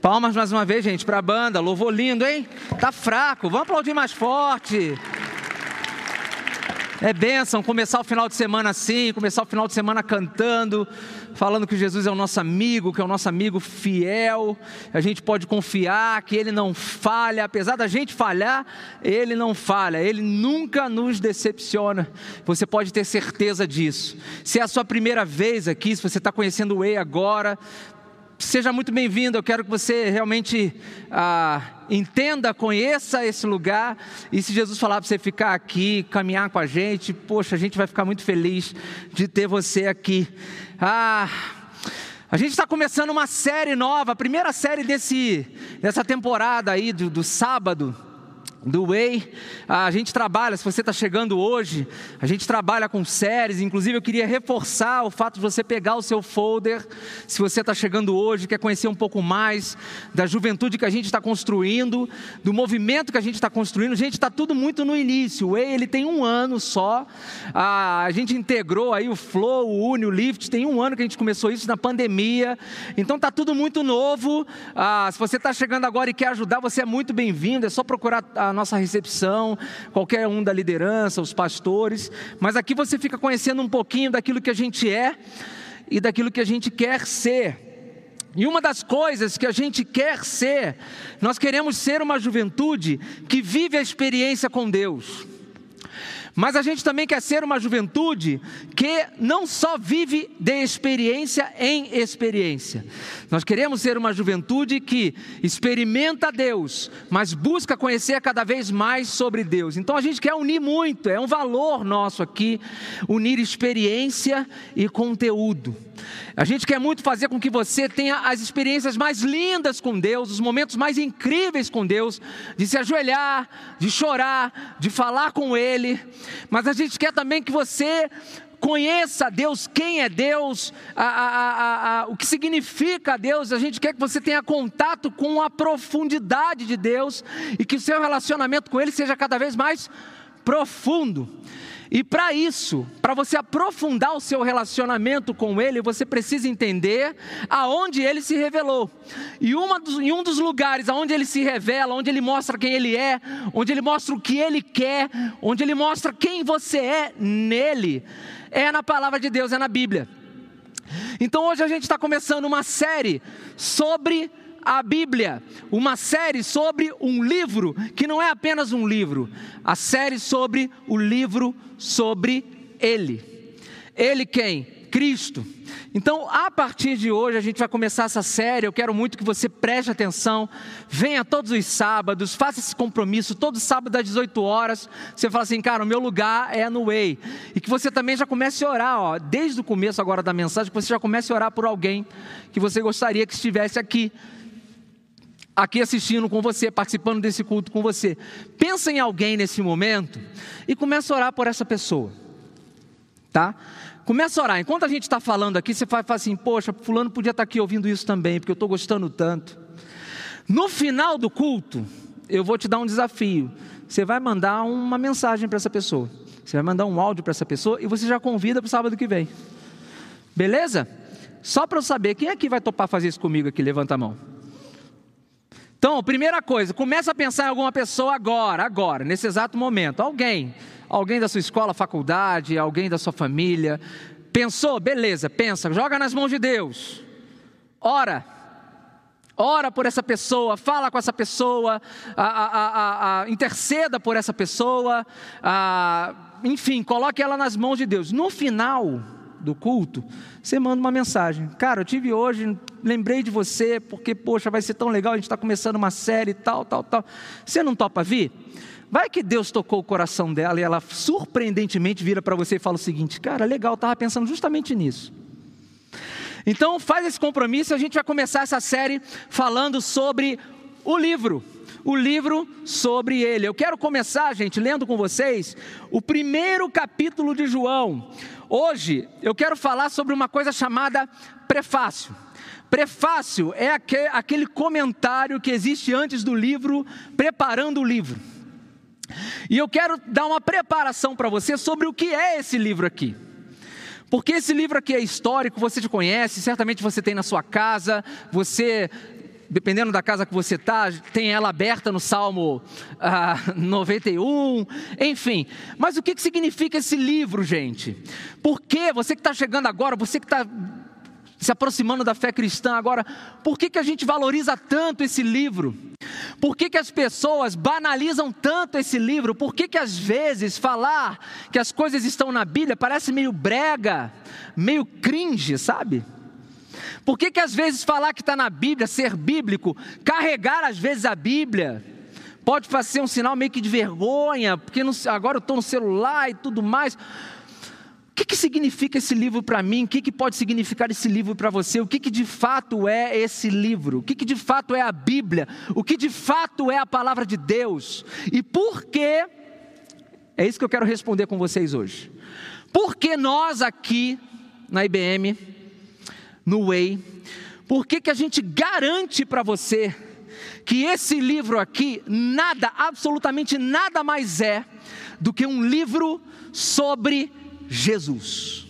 Palmas mais uma vez, gente, para a banda. Louvor lindo, hein? Tá fraco. Vamos aplaudir mais forte. É bênção começar o final de semana assim, começar o final de semana cantando, falando que Jesus é o nosso amigo, que é o nosso amigo fiel, a gente pode confiar que Ele não falha, apesar da gente falhar, Ele não falha, Ele nunca nos decepciona, você pode ter certeza disso. Se é a sua primeira vez aqui, se você está conhecendo o Ei agora, seja muito bem-vindo. Eu quero que você realmente ah, entenda, conheça esse lugar. E se Jesus falar para você ficar aqui, caminhar com a gente, poxa, a gente vai ficar muito feliz de ter você aqui. Ah, a gente está começando uma série nova, a primeira série desse, dessa temporada aí do, do sábado do Way. A gente trabalha, se você está chegando hoje, a gente trabalha com séries. Inclusive, eu queria reforçar o fato de você pegar o seu folder. Se você está chegando hoje, quer conhecer um pouco mais da juventude que a gente está construindo, do movimento que a gente está construindo. Gente, está tudo muito no início. O Way ele tem um ano só. A gente integrou aí o Flow, o Uni, o Lift. Tem um ano que a gente começou isso na pandemia. Então está tudo muito novo. Ah, se você está chegando agora e quer ajudar, você é muito bem-vindo. É só procurar a nossa recepção, qualquer um da liderança, os pastores, mas aqui você fica conhecendo um pouquinho daquilo que a gente é e daquilo que a gente quer ser. E uma das coisas que a gente quer ser, nós queremos ser uma juventude que vive a experiência com Deus. Mas a gente também quer ser uma juventude que não só vive de experiência em experiência. Nós queremos ser uma juventude que experimenta Deus, mas busca conhecer cada vez mais sobre Deus. Então a gente quer unir muito, é um valor nosso aqui, unir experiência e conteúdo. A gente quer muito fazer com que você tenha as experiências mais lindas com Deus, os momentos mais incríveis com Deus, de se ajoelhar, de chorar, de falar com Ele, mas a gente quer também que você conheça Deus, quem é Deus, a, a, a, o que significa Deus. A gente quer que você tenha contato com a profundidade de Deus e que o seu relacionamento com Ele seja cada vez mais profundo. E para isso, para você aprofundar o seu relacionamento com Ele, você precisa entender aonde Ele se revelou. E dos, em um dos lugares aonde Ele se revela, onde Ele mostra quem Ele é, onde Ele mostra o que Ele quer, onde Ele mostra quem você é nele, é na palavra de Deus, é na Bíblia. Então hoje a gente está começando uma série sobre a Bíblia, uma série sobre um livro que não é apenas um livro, a série sobre o livro sobre Ele. Ele quem? Cristo. Então, a partir de hoje, a gente vai começar essa série. Eu quero muito que você preste atenção. Venha todos os sábados, faça esse compromisso. Todo sábado às 18 horas, você fala assim, cara, o meu lugar é no Way. E que você também já comece a orar, ó, desde o começo agora da mensagem, que você já comece a orar por alguém que você gostaria que estivesse aqui aqui assistindo com você, participando desse culto com você. Pensa em alguém nesse momento e começa a orar por essa pessoa. Tá? Começa a orar. Enquanto a gente está falando aqui, você fala assim: Poxa, Fulano podia estar tá aqui ouvindo isso também, porque eu estou gostando tanto. No final do culto, eu vou te dar um desafio. Você vai mandar uma mensagem para essa pessoa. Você vai mandar um áudio para essa pessoa e você já convida para o sábado que vem. Beleza? Só para eu saber, quem aqui vai topar fazer isso comigo aqui? Levanta a mão. Então, primeira coisa, começa a pensar em alguma pessoa agora, agora, nesse exato momento. Alguém, alguém da sua escola, faculdade, alguém da sua família. Pensou? Beleza, pensa, joga nas mãos de Deus. Ora. Ora por essa pessoa, fala com essa pessoa, a, a, a, interceda por essa pessoa, enfim, coloque ela nas mãos de Deus. No final, do culto, você manda uma mensagem. Cara, eu tive hoje, lembrei de você, porque, poxa, vai ser tão legal, a gente está começando uma série tal, tal, tal. Você não topa vir? Vai que Deus tocou o coração dela e ela surpreendentemente vira para você e fala o seguinte: Cara, legal, estava pensando justamente nisso. Então, faz esse compromisso, a gente vai começar essa série falando sobre o livro o livro sobre ele. Eu quero começar, gente, lendo com vocês o primeiro capítulo de João. Hoje eu quero falar sobre uma coisa chamada prefácio. Prefácio é aquele comentário que existe antes do livro, preparando o livro. E eu quero dar uma preparação para você sobre o que é esse livro aqui. Porque esse livro aqui é histórico, você te conhece, certamente você tem na sua casa, você dependendo da casa que você está, tem ela aberta no Salmo ah, 91, enfim. Mas o que, que significa esse livro, gente? Por que você que está chegando agora, você que está se aproximando da fé cristã agora, por que, que a gente valoriza tanto esse livro? Por que, que as pessoas banalizam tanto esse livro? Por que, que às vezes falar que as coisas estão na Bíblia parece meio brega, meio cringe, sabe? Por que, que às vezes falar que está na Bíblia, ser bíblico, carregar às vezes a Bíblia, pode ser um sinal meio que de vergonha, porque agora eu estou no celular e tudo mais que, que significa esse livro para mim? O que, que pode significar esse livro para você? O que, que de fato é esse livro? O que, que de fato é a Bíblia? O que de fato é a palavra de Deus? E por que? É isso que eu quero responder com vocês hoje. Por que nós aqui na IBM, no Way, por que, que a gente garante para você que esse livro aqui, nada, absolutamente nada mais é do que um livro sobre Jesus.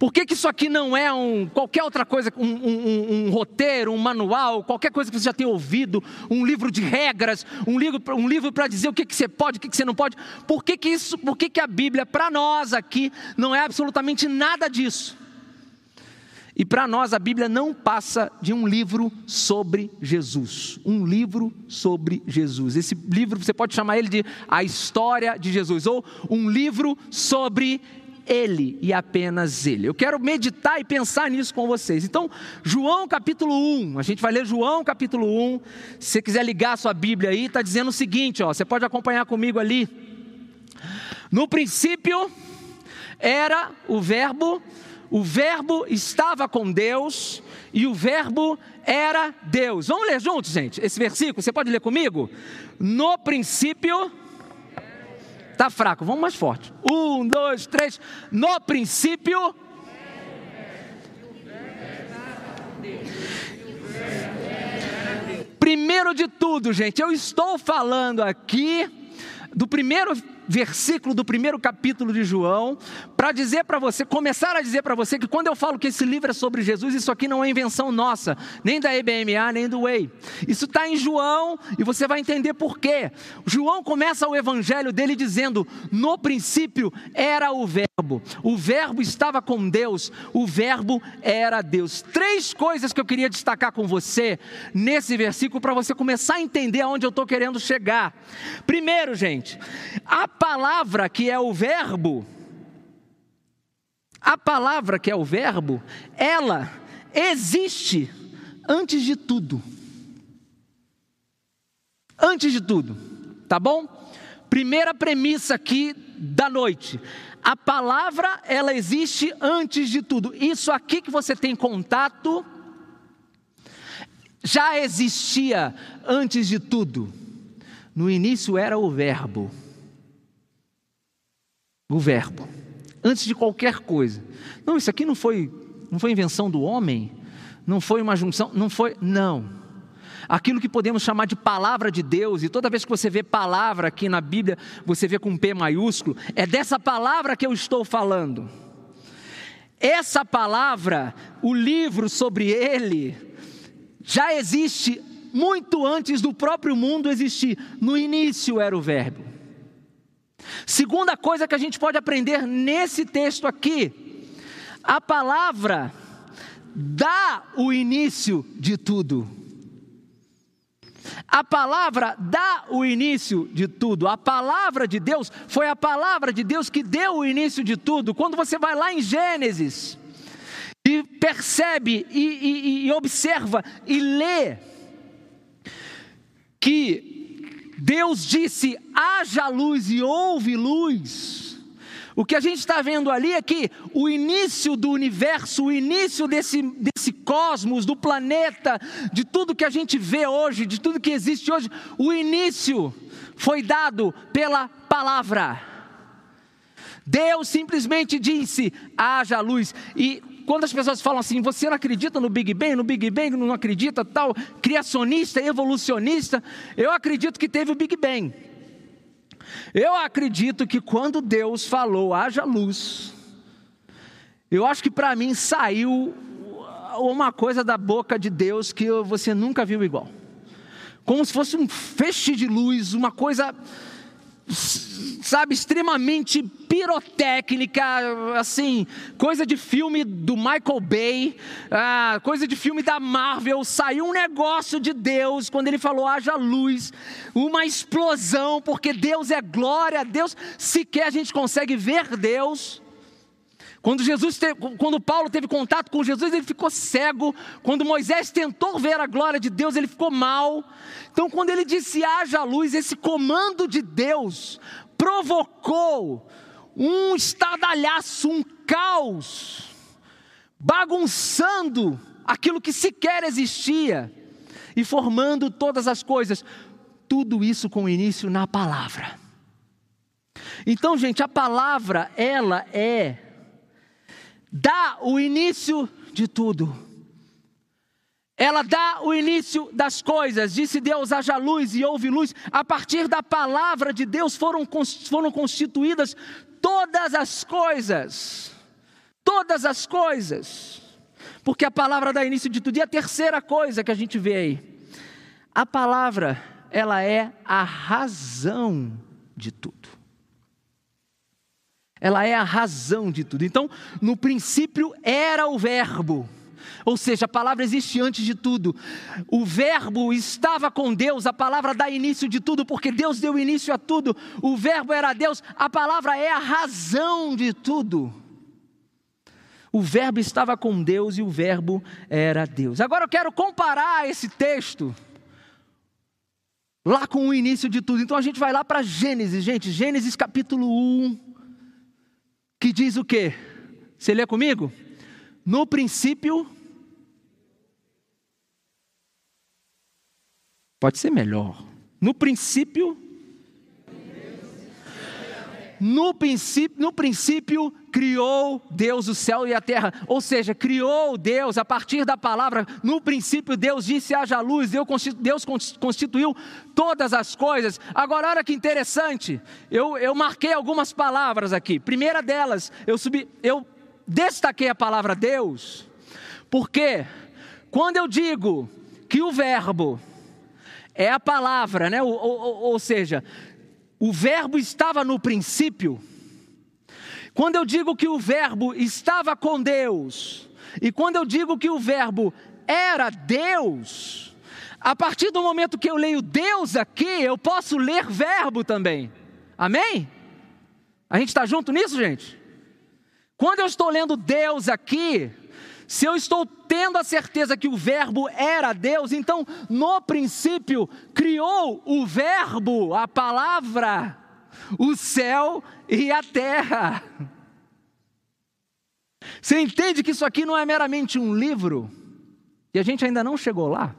Por que, que isso aqui não é um, qualquer outra coisa, um, um, um, roteiro, um manual, qualquer coisa que você já tenha ouvido, um livro de regras, um livro, um livro para dizer o que, que você pode, o que, que você não pode? Por que, que isso, por que, que a Bíblia, para nós aqui, não é absolutamente nada disso? E para nós a Bíblia não passa de um livro sobre Jesus. Um livro sobre Jesus. Esse livro você pode chamar ele de A História de Jesus, ou um livro sobre ele e apenas ele. Eu quero meditar e pensar nisso com vocês. Então, João capítulo 1, a gente vai ler João capítulo 1. Se você quiser ligar a sua Bíblia aí, está dizendo o seguinte: ó, você pode acompanhar comigo ali. No princípio era o Verbo o Verbo estava com Deus e o Verbo era Deus. Vamos ler juntos, gente, esse versículo? Você pode ler comigo? No princípio. Está fraco, vamos mais forte. Um, dois, três. No princípio. Primeiro de tudo, gente, eu estou falando aqui do primeiro versículo do primeiro capítulo de João, para dizer para você, começar a dizer para você que quando eu falo que esse livro é sobre Jesus, isso aqui não é invenção nossa, nem da EBMA, nem do Way. Isso está em João e você vai entender por quê. João começa o evangelho dele dizendo: No princípio era o Verbo, o Verbo estava com Deus, o Verbo era Deus. Três coisas que eu queria destacar com você nesse versículo para você começar a entender aonde eu estou querendo chegar. Primeiro, gente, a palavra que é o Verbo, a palavra que é o Verbo, ela existe antes de tudo. Antes de tudo, tá bom? Primeira premissa aqui da noite. A palavra, ela existe antes de tudo. Isso aqui que você tem contato já existia antes de tudo. No início era o Verbo o verbo, antes de qualquer coisa. Não, isso aqui não foi, não foi invenção do homem, não foi uma junção, não foi, não. Aquilo que podemos chamar de palavra de Deus, e toda vez que você vê palavra aqui na Bíblia, você vê com P maiúsculo, é dessa palavra que eu estou falando. Essa palavra, o livro sobre ele, já existe muito antes do próprio mundo existir. No início era o Verbo. Segunda coisa que a gente pode aprender nesse texto aqui: a palavra dá o início de tudo. A palavra dá o início de tudo. A palavra de Deus foi a palavra de Deus que deu o início de tudo. Quando você vai lá em Gênesis e percebe e, e, e observa e lê que Deus disse: haja luz e houve luz. O que a gente está vendo ali é que o início do universo, o início desse, desse cosmos, do planeta, de tudo que a gente vê hoje, de tudo que existe hoje, o início foi dado pela palavra. Deus simplesmente disse: haja luz. E quando as pessoas falam assim, você não acredita no Big Bang, no Big Bang não acredita, tal, criacionista, evolucionista, eu acredito que teve o Big Bang. Eu acredito que quando Deus falou, haja luz, Eu acho que para mim saiu uma coisa da boca de Deus que você nunca viu igual. Como se fosse um feixe de luz, uma coisa sabe, extremamente pirotécnica, assim, coisa de filme do Michael Bay, ah, coisa de filme da Marvel. Saiu um negócio de Deus quando ele falou: haja luz, uma explosão, porque Deus é glória, Deus, sequer a gente consegue ver Deus. Quando Jesus teve, quando Paulo teve contato com Jesus, ele ficou cego. Quando Moisés tentou ver a glória de Deus, ele ficou mal. Então, quando ele disse haja luz, esse comando de Deus provocou um estadalhaço, um caos, bagunçando aquilo que sequer existia e formando todas as coisas. Tudo isso com início na palavra. Então, gente, a palavra, ela é dá o início de tudo. Ela dá o início das coisas. Disse Deus: haja luz e houve luz. A partir da palavra de Deus foram, foram constituídas todas as coisas. Todas as coisas. Porque a palavra dá início de tudo. E a terceira coisa que a gente vê aí: a palavra, ela é a razão de tudo ela é a razão de tudo. Então, no princípio era o Verbo, ou seja, a palavra existe antes de tudo. O Verbo estava com Deus, a palavra dá início de tudo, porque Deus deu início a tudo. O Verbo era Deus, a palavra é a razão de tudo. O Verbo estava com Deus e o Verbo era Deus. Agora eu quero comparar esse texto lá com o início de tudo. Então a gente vai lá para Gênesis, gente, Gênesis capítulo 1 que diz o quê? Você lê comigo? No princípio. Pode ser melhor. No princípio. No princípio, no princípio criou Deus o céu e a terra, ou seja, criou Deus a partir da palavra. No princípio, Deus disse: haja luz, Deus constituiu todas as coisas. Agora, olha que interessante, eu, eu marquei algumas palavras aqui. Primeira delas, eu, subi, eu destaquei a palavra Deus, porque quando eu digo que o Verbo é a palavra, né? ou, ou, ou seja, o Verbo estava no princípio quando eu digo que o Verbo estava com Deus, e quando eu digo que o Verbo era Deus, a partir do momento que eu leio Deus aqui, eu posso ler Verbo também. Amém? A gente está junto nisso, gente? Quando eu estou lendo Deus aqui, se eu estou tendo a certeza que o Verbo era Deus, então no princípio criou o Verbo, a palavra, o céu e a terra. Você entende que isso aqui não é meramente um livro? E a gente ainda não chegou lá?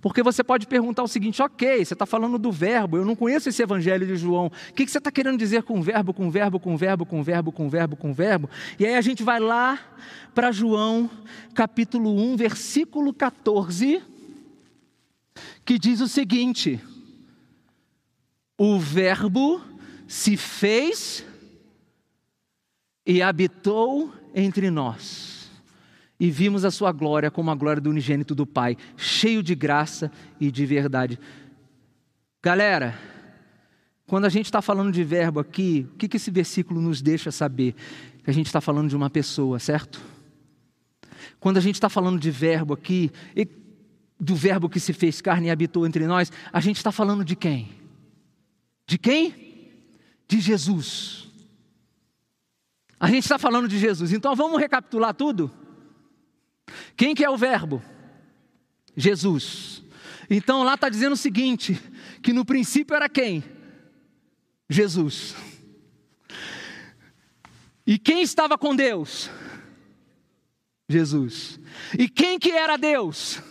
Porque você pode perguntar o seguinte: ok, você está falando do verbo, eu não conheço esse evangelho de João. O que você está querendo dizer com verbo, com verbo, com verbo, com verbo, com verbo, com verbo? E aí a gente vai lá para João, capítulo 1, versículo 14, que diz o seguinte: o Verbo se fez e habitou entre nós. E vimos a sua glória como a glória do unigênito do Pai, cheio de graça e de verdade. Galera, quando a gente está falando de verbo aqui, o que, que esse versículo nos deixa saber? Que a gente está falando de uma pessoa, certo? Quando a gente está falando de verbo aqui, do verbo que se fez carne e habitou entre nós, a gente está falando de quem? De quem? De Jesus. A gente está falando de Jesus. Então vamos recapitular tudo? Quem que é o verbo? Jesus. Então lá está dizendo o seguinte: que no princípio era quem? Jesus. E quem estava com Deus? Jesus. E quem que era Deus?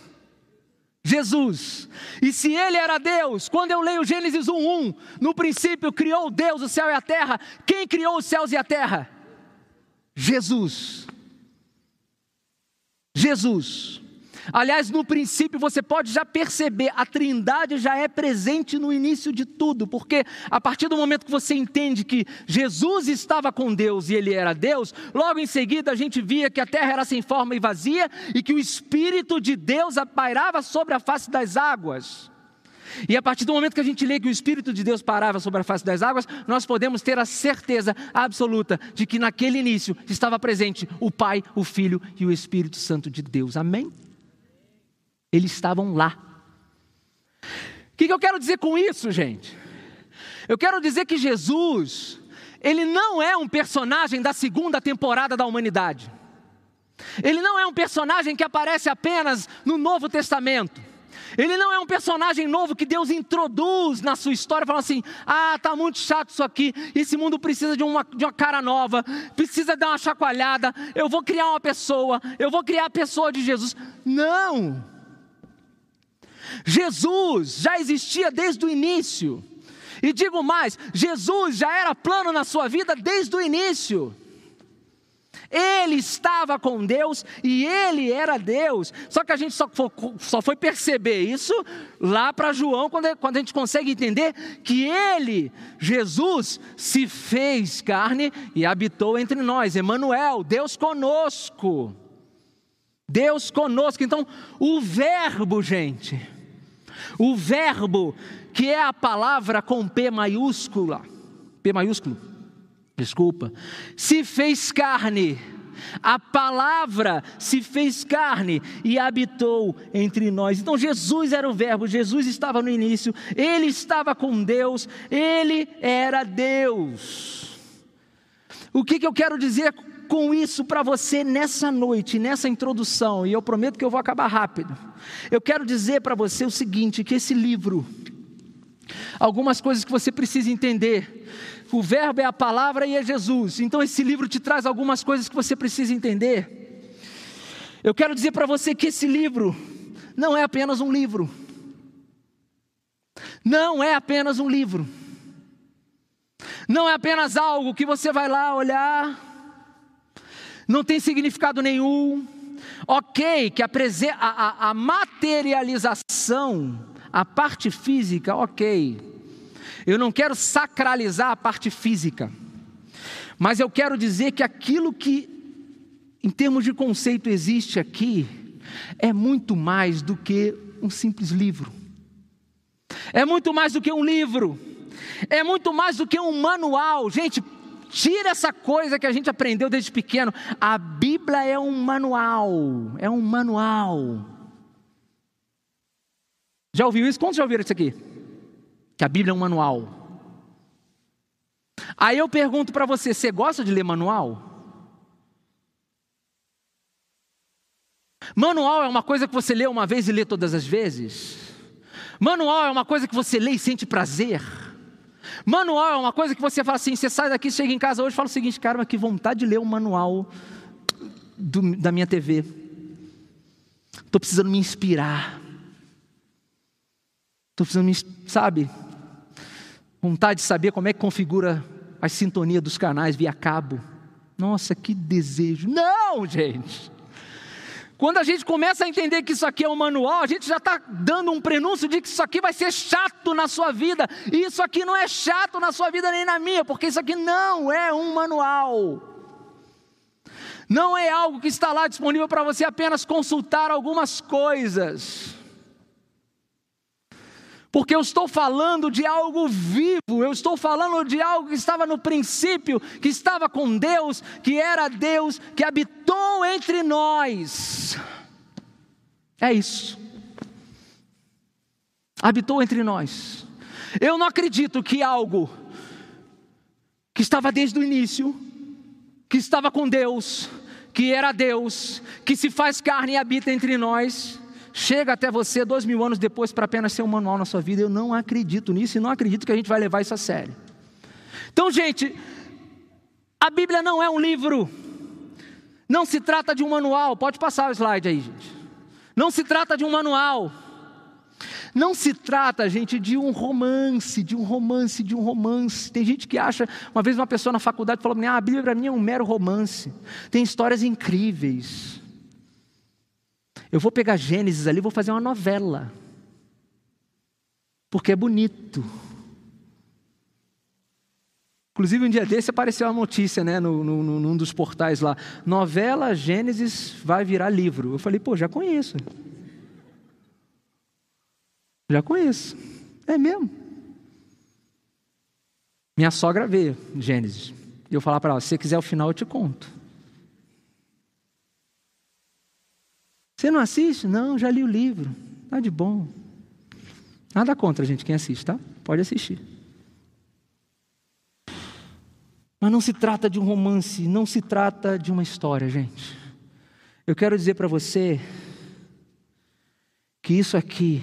Jesus. E se ele era Deus, quando eu leio Gênesis 1:1, no princípio criou Deus o céu e a terra. Quem criou os céus e a terra? Jesus. Jesus. Aliás, no princípio você pode já perceber, a Trindade já é presente no início de tudo, porque a partir do momento que você entende que Jesus estava com Deus e ele era Deus, logo em seguida a gente via que a terra era sem forma e vazia e que o Espírito de Deus pairava sobre a face das águas. E a partir do momento que a gente lê que o Espírito de Deus parava sobre a face das águas, nós podemos ter a certeza absoluta de que naquele início estava presente o Pai, o Filho e o Espírito Santo de Deus. Amém? Eles estavam lá. O que, eu quero dizer com isso, gente? Eu quero dizer que Jesus, ele não é um personagem da segunda temporada da humanidade. Ele não é um personagem que aparece apenas no Novo Testamento. Ele não é um personagem novo que Deus introduz na sua história, falando assim: ah, tá muito chato isso aqui, esse mundo precisa de uma, de uma cara nova, precisa dar uma chacoalhada, eu vou criar uma pessoa, eu vou criar a pessoa de Jesus. Não! Jesus já existia desde o início. E digo mais: Jesus já era plano na sua vida desde o início. Ele estava com Deus e ele era Deus. Só que a gente só foi, só foi perceber isso lá para João, quando, quando a gente consegue entender que ele, Jesus, se fez carne e habitou entre nós. Emmanuel, Deus conosco. Deus conosco. Então, o Verbo, gente o verbo, que é a palavra com P maiúscula, P maiúsculo, desculpa, se fez carne. A palavra se fez carne e habitou entre nós. Então Jesus era o Verbo, Jesus estava no início, ele estava com Deus, ele era Deus. O que, que eu quero dizer com isso para você nessa noite, nessa introdução, e eu prometo que eu vou acabar rápido. Eu quero dizer para você o seguinte: que esse livro, algumas coisas que você precisa entender. O verbo é a palavra e é Jesus. Então esse livro te traz algumas coisas que você precisa entender. Eu quero dizer para você que esse livro não é apenas um livro. Não é apenas um livro. Não é apenas algo que você vai lá olhar não tem significado nenhum. Ok, que a, a, a materialização, a parte física, ok. Eu não quero sacralizar a parte física, mas eu quero dizer que aquilo que, em termos de conceito, existe aqui, é muito mais do que um simples livro, é muito mais do que um livro, é muito mais do que um manual. Gente, Tira essa coisa que a gente aprendeu desde pequeno. A Bíblia é um manual. É um manual. Já ouviu isso? Quantos já ouviram isso aqui? Que a Bíblia é um manual. Aí eu pergunto para você: você gosta de ler manual? Manual é uma coisa que você lê uma vez e lê todas as vezes? Manual é uma coisa que você lê e sente prazer? Manual é uma coisa que você fala assim: você sai daqui, chega em casa hoje e fala o seguinte, cara, mas que vontade de ler o um manual do, da minha TV. Estou precisando me inspirar. Estou precisando me, sabe? Vontade de saber como é que configura a sintonia dos canais via cabo. Nossa, que desejo. Não, gente. Quando a gente começa a entender que isso aqui é um manual, a gente já está dando um prenúncio de que isso aqui vai ser chato na sua vida. E isso aqui não é chato na sua vida nem na minha, porque isso aqui não é um manual. Não é algo que está lá disponível para você apenas consultar algumas coisas. Porque eu estou falando de algo vivo, eu estou falando de algo que estava no princípio, que estava com Deus, que era Deus, que habitou entre nós. É isso. Habitou entre nós. Eu não acredito que algo que estava desde o início, que estava com Deus, que era Deus, que se faz carne e habita entre nós, chega até você dois mil anos depois para apenas ser um manual na sua vida. Eu não acredito nisso e não acredito que a gente vai levar isso a sério. Então, gente, a Bíblia não é um livro, não se trata de um manual. Pode passar o slide aí, gente. Não se trata de um manual. Não se trata, gente, de um romance, de um romance, de um romance. Tem gente que acha, uma vez uma pessoa na faculdade falou: ah, a Bíblia para mim é um mero romance. Tem histórias incríveis. Eu vou pegar Gênesis ali e vou fazer uma novela. Porque é bonito. Inclusive, um dia desse apareceu uma notícia, né, no, no, num dos portais lá. Novela Gênesis vai virar livro. Eu falei, pô, já conheço. Já conheço. É mesmo. Minha sogra vê Gênesis. E eu falar para ela: se você quiser o final, eu te conto. Você não assiste? Não, já li o livro. Tá de bom. Nada contra, gente, quem assiste, tá? Pode assistir. Mas não se trata de um romance, não se trata de uma história, gente. Eu quero dizer para você que isso aqui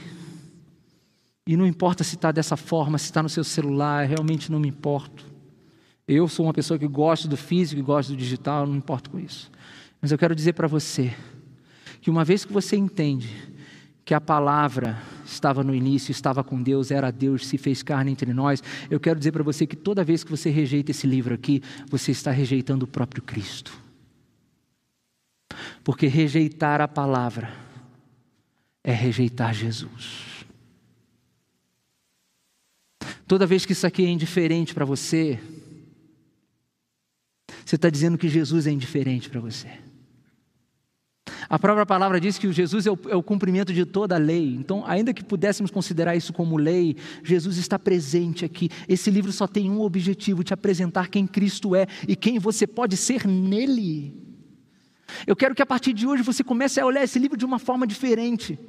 e não importa se está dessa forma, se está no seu celular, realmente não me importo. Eu sou uma pessoa que gosta do físico gosta do digital, não me importo com isso. Mas eu quero dizer para você que uma vez que você entende que a palavra estava no início, estava com Deus, era Deus, se fez carne entre nós, eu quero dizer para você que toda vez que você rejeita esse livro aqui, você está rejeitando o próprio Cristo. Porque rejeitar a palavra é rejeitar Jesus. Toda vez que isso aqui é indiferente para você, você está dizendo que Jesus é indiferente para você. A própria palavra diz que Jesus é o, é o, cumprimento de toda a lei. Então, ainda que pudéssemos considerar isso como lei, Jesus está presente aqui. Esse livro só tem um objetivo: te apresentar quem Cristo é e quem você pode ser nele. Eu quero que a partir de hoje você comece a olhar esse livro de uma forma diferente.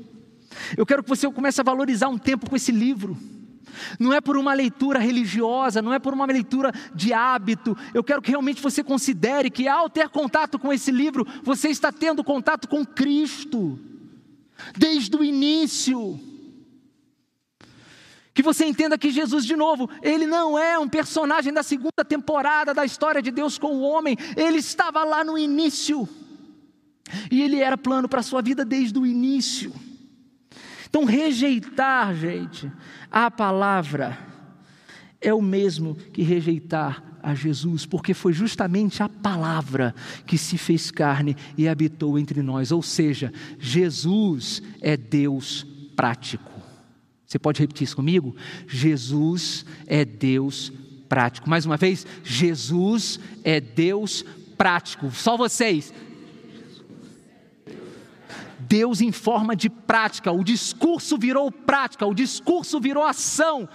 Eu quero que você comece a valorizar um tempo com esse livro. Não é por uma leitura religiosa, não é por uma leitura de hábito. Eu quero que realmente você considere que ao ter contato com esse livro, você está tendo contato com Cristo, desde o início. Que você entenda que Jesus, de novo, ele não é um personagem da segunda temporada da história de Deus com o homem, ele estava lá no início. E ele era plano para a sua vida desde o início. Então, rejeitar, gente, a palavra é o mesmo que rejeitar a Jesus, porque foi justamente a palavra que se fez carne e habitou entre nós. Ou seja, Jesus é Deus prático. Você pode repetir isso comigo? Jesus é Deus prático. Mais uma vez, Jesus é Deus prático. Só vocês. Deus em forma de prática, o discurso virou prática, o discurso virou ação.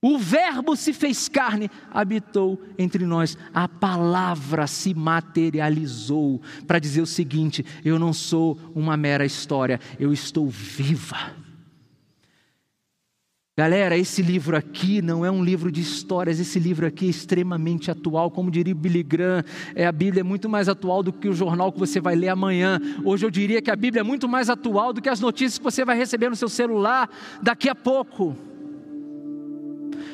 O Verbo se fez carne, habitou entre nós, a palavra se materializou para dizer o seguinte: eu não sou uma mera história, eu estou viva. Galera, esse livro aqui não é um livro de histórias, esse livro aqui é extremamente atual. Como diria Billy Graham, é, a Bíblia é muito mais atual do que o jornal que você vai ler amanhã. Hoje eu diria que a Bíblia é muito mais atual do que as notícias que você vai receber no seu celular daqui a pouco.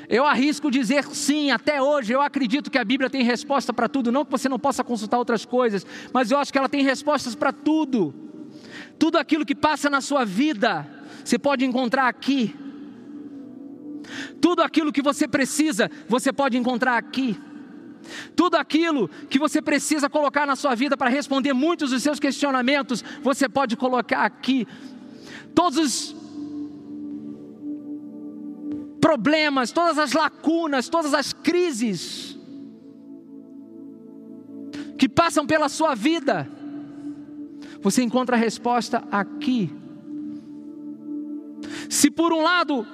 Eu arrisco dizer sim, até hoje eu acredito que a Bíblia tem resposta para tudo, não que você não possa consultar outras coisas, mas eu acho que ela tem respostas para tudo. Tudo aquilo que passa na sua vida, você pode encontrar aqui. Tudo aquilo que você precisa, você pode encontrar aqui. Tudo aquilo que você precisa colocar na sua vida para responder muitos dos seus questionamentos, você pode colocar aqui. Todos os problemas, todas as lacunas, todas as crises que passam pela sua vida, você encontra a resposta aqui. Se por um lado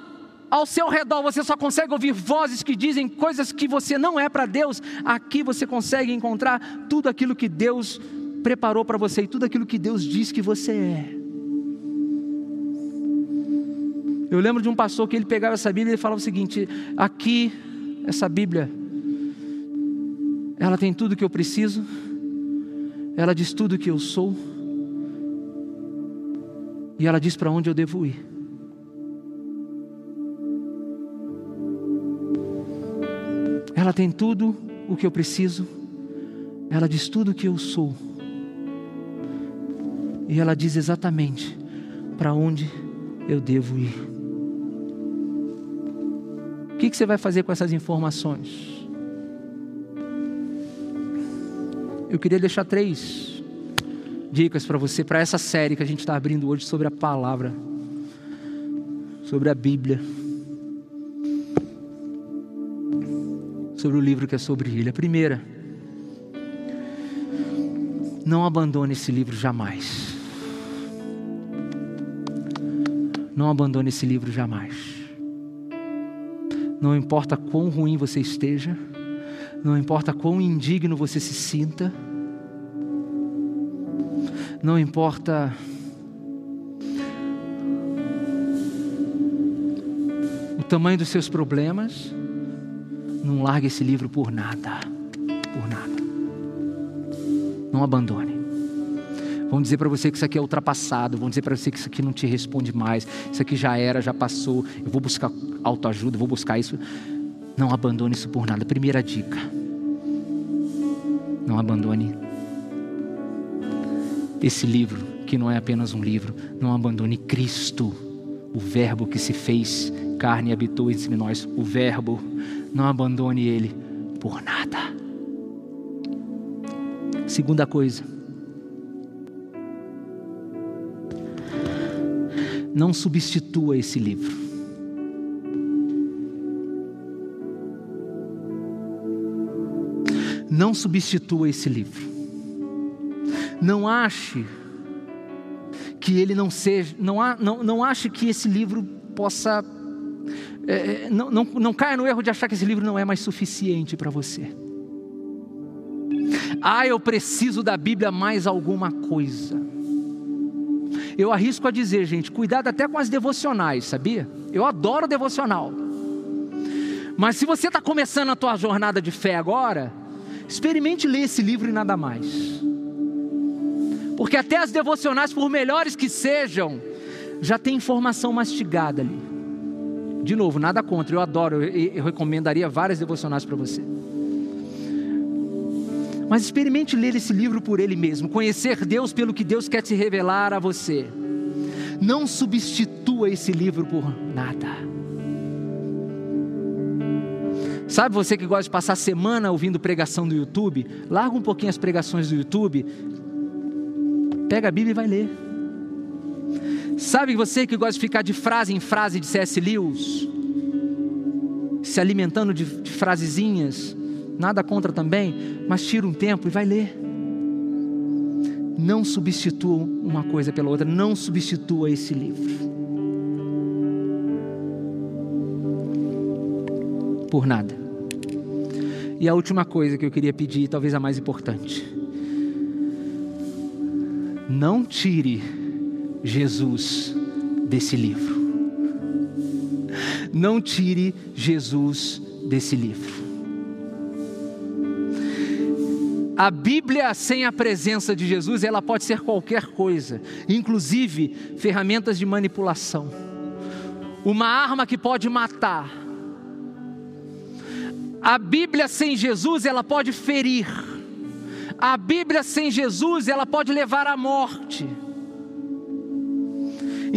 ao seu redor você só consegue ouvir vozes que dizem coisas que você não é para Deus, aqui você consegue encontrar tudo aquilo que Deus preparou para você e tudo aquilo que Deus diz que você é. Eu lembro de um pastor que ele pegava essa Bíblia e ele falava o seguinte: aqui, essa Bíblia, ela tem tudo que eu preciso, ela diz tudo que eu sou, e ela diz para onde eu devo ir. Ela tem tudo o que eu preciso, ela diz tudo o que eu sou, e ela diz exatamente para onde eu devo ir. O que, que você vai fazer com essas informações? Eu queria deixar três dicas para você, para essa série que a gente está abrindo hoje sobre a palavra, sobre a Bíblia, sobre o livro que é sobre ele. A primeira, não abandone esse livro jamais. Não abandone esse livro jamais. Não importa quão ruim você esteja, não importa quão indigno você se sinta, não importa o tamanho dos seus problemas, não largue esse livro por nada, por nada. Não abandone. Vão dizer para você que isso aqui é ultrapassado, vão dizer para você que isso aqui não te responde mais, isso aqui já era, já passou, eu vou buscar autoajuda, vou buscar isso. Não abandone isso por nada. Primeira dica. Não abandone esse livro, que não é apenas um livro. Não abandone Cristo, o Verbo que se fez carne e habitou entre nós, o Verbo. Não abandone ele por nada. Segunda coisa. Não substitua esse livro. Não substitua esse livro. Não ache que ele não seja, não, não, não ache que esse livro possa, é, não, não, não caia no erro de achar que esse livro não é mais suficiente para você. Ah, eu preciso da Bíblia mais alguma coisa. Eu arrisco a dizer, gente, cuidado até com as devocionais, sabia? Eu adoro devocional. Mas se você está começando a tua jornada de fé agora, experimente ler esse livro e nada mais. Porque até as devocionais, por melhores que sejam, já tem informação mastigada ali. De novo, nada contra, eu adoro, eu, recomendaria várias devocionais para você. Mas experimente ler esse livro por ele mesmo, conhecer Deus pelo que Deus quer te revelar a você. Não substitua esse livro por nada. Sabe você que gosta de passar semana ouvindo pregação do YouTube? Larga um pouquinho as pregações do YouTube, pega a Bíblia e vai ler. Sabe você que gosta de ficar de frase em frase de C.S. Lewis, se alimentando de, de frasezinhas, nada contra também, mas tira um tempo e vai ler. Não substitua uma coisa pela outra, não substitua esse livro. Por nada. E a última coisa que eu queria pedir, talvez a mais importante. Não tire Jesus desse livro. Não tire Jesus desse livro. A Bíblia sem a presença de Jesus, ela pode ser qualquer coisa, inclusive ferramentas de manipulação. Uma arma que pode matar. A Bíblia sem Jesus, ela pode ferir. A Bíblia sem Jesus, ela pode levar à morte.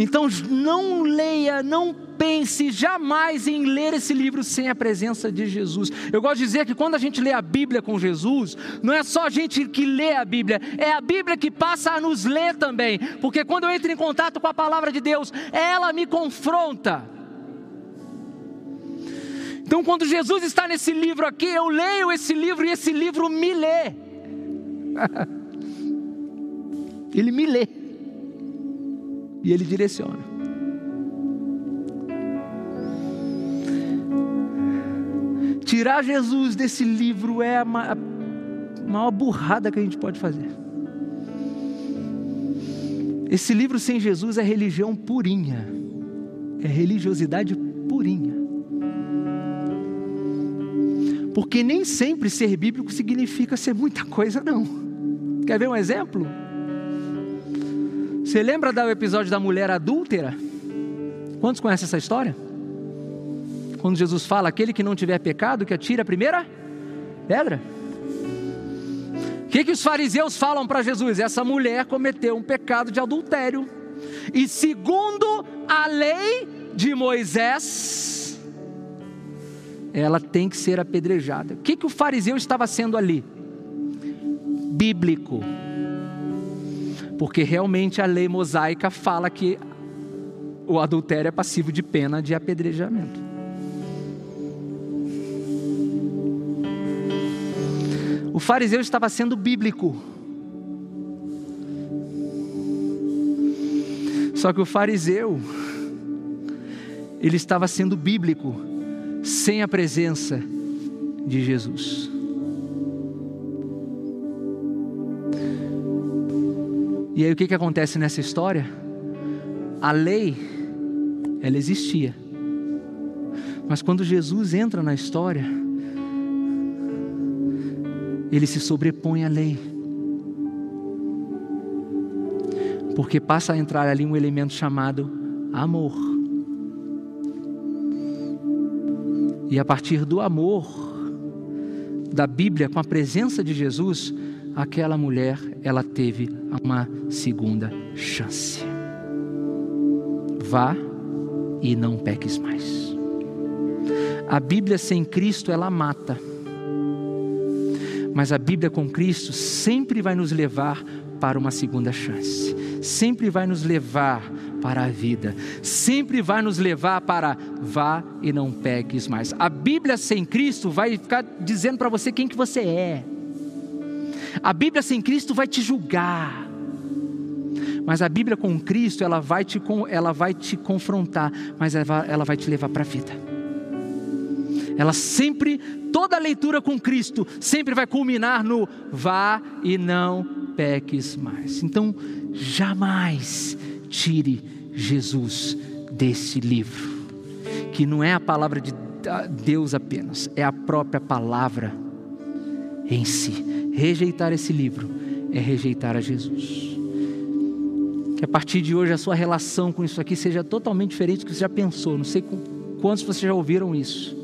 Então não leia, não pense jamais em ler esse livro sem a presença de Jesus. Eu gosto de dizer que quando a gente lê a Bíblia com Jesus, não é só a gente que lê a Bíblia, é a Bíblia que passa a nos ler também, porque quando eu entro em contato com a palavra de Deus, ela me confronta. Então, quando Jesus está nesse livro aqui, eu leio esse livro e esse livro me lê. Ele me lê e ele direciona. Tirar Jesus desse livro é a maior burrada que a gente pode fazer. Esse livro sem Jesus é religião purinha, é religiosidade purinha. Porque nem sempre ser bíblico significa ser muita coisa, não. Quer ver um exemplo? Você lembra do episódio da mulher adúltera? Quantos conhecem essa história? Quando Jesus fala: aquele que não tiver pecado, que atire a primeira pedra. O que, que os fariseus falam para Jesus? Essa mulher cometeu um pecado de adultério. E segundo a lei de Moisés, ela tem que ser apedrejada. O que, que o fariseu estava sendo ali? Bíblico Porque realmente a lei mosaica fala que o adultério é passivo de pena de apedrejamento. O fariseu estava sendo bíblico. Só que o fariseu, ele estava sendo bíblico sem a presença de Jesus. E aí o que, que acontece nessa história? A lei, ela existia. Mas quando Jesus entra na história, ele se sobrepõe à lei. Porque passa a entrar ali um elemento chamado amor. E a partir do amor da Bíblia, com a presença de Jesus, aquela mulher, ela teve uma segunda chance. Vá e não peques mais. A Bíblia sem Cristo, ela mata. Mas a Bíblia com Cristo sempre vai nos levar para uma segunda chance, sempre vai nos levar para a vida, sempre vai nos levar para vá e não peques mais. A Bíblia sem Cristo vai ficar dizendo para você quem que você é. A Bíblia sem Cristo vai te julgar. Mas a Bíblia com Cristo, ela vai te, ela vai te confrontar, mas ela, vai te levar para a vida. Ela sempre, toda leitura com Cristo, sempre vai culminar no vá e não peques mais. Então, jamais tire Jesus desse livro, que não é a palavra de Deus apenas, é a própria palavra em si. Rejeitar esse livro é rejeitar a Jesus. Que a partir de hoje a sua relação com isso aqui seja totalmente diferente do que você já pensou. Não sei quantos vocês já ouviram isso,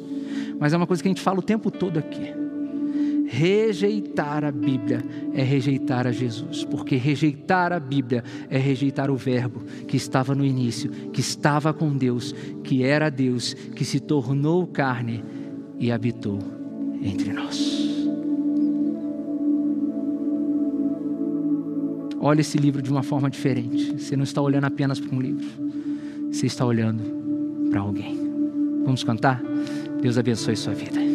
mas é uma coisa que a gente fala o tempo todo aqui. Rejeitar a Bíblia é rejeitar a Jesus, porque rejeitar a Bíblia é rejeitar o Verbo que estava no início, que estava com Deus, que era Deus, que se tornou carne e habitou entre nós. Olha esse livro de uma forma diferente. Você não está olhando apenas para um livro, você está olhando para alguém. Vamos cantar? Deus abençoe sua vida.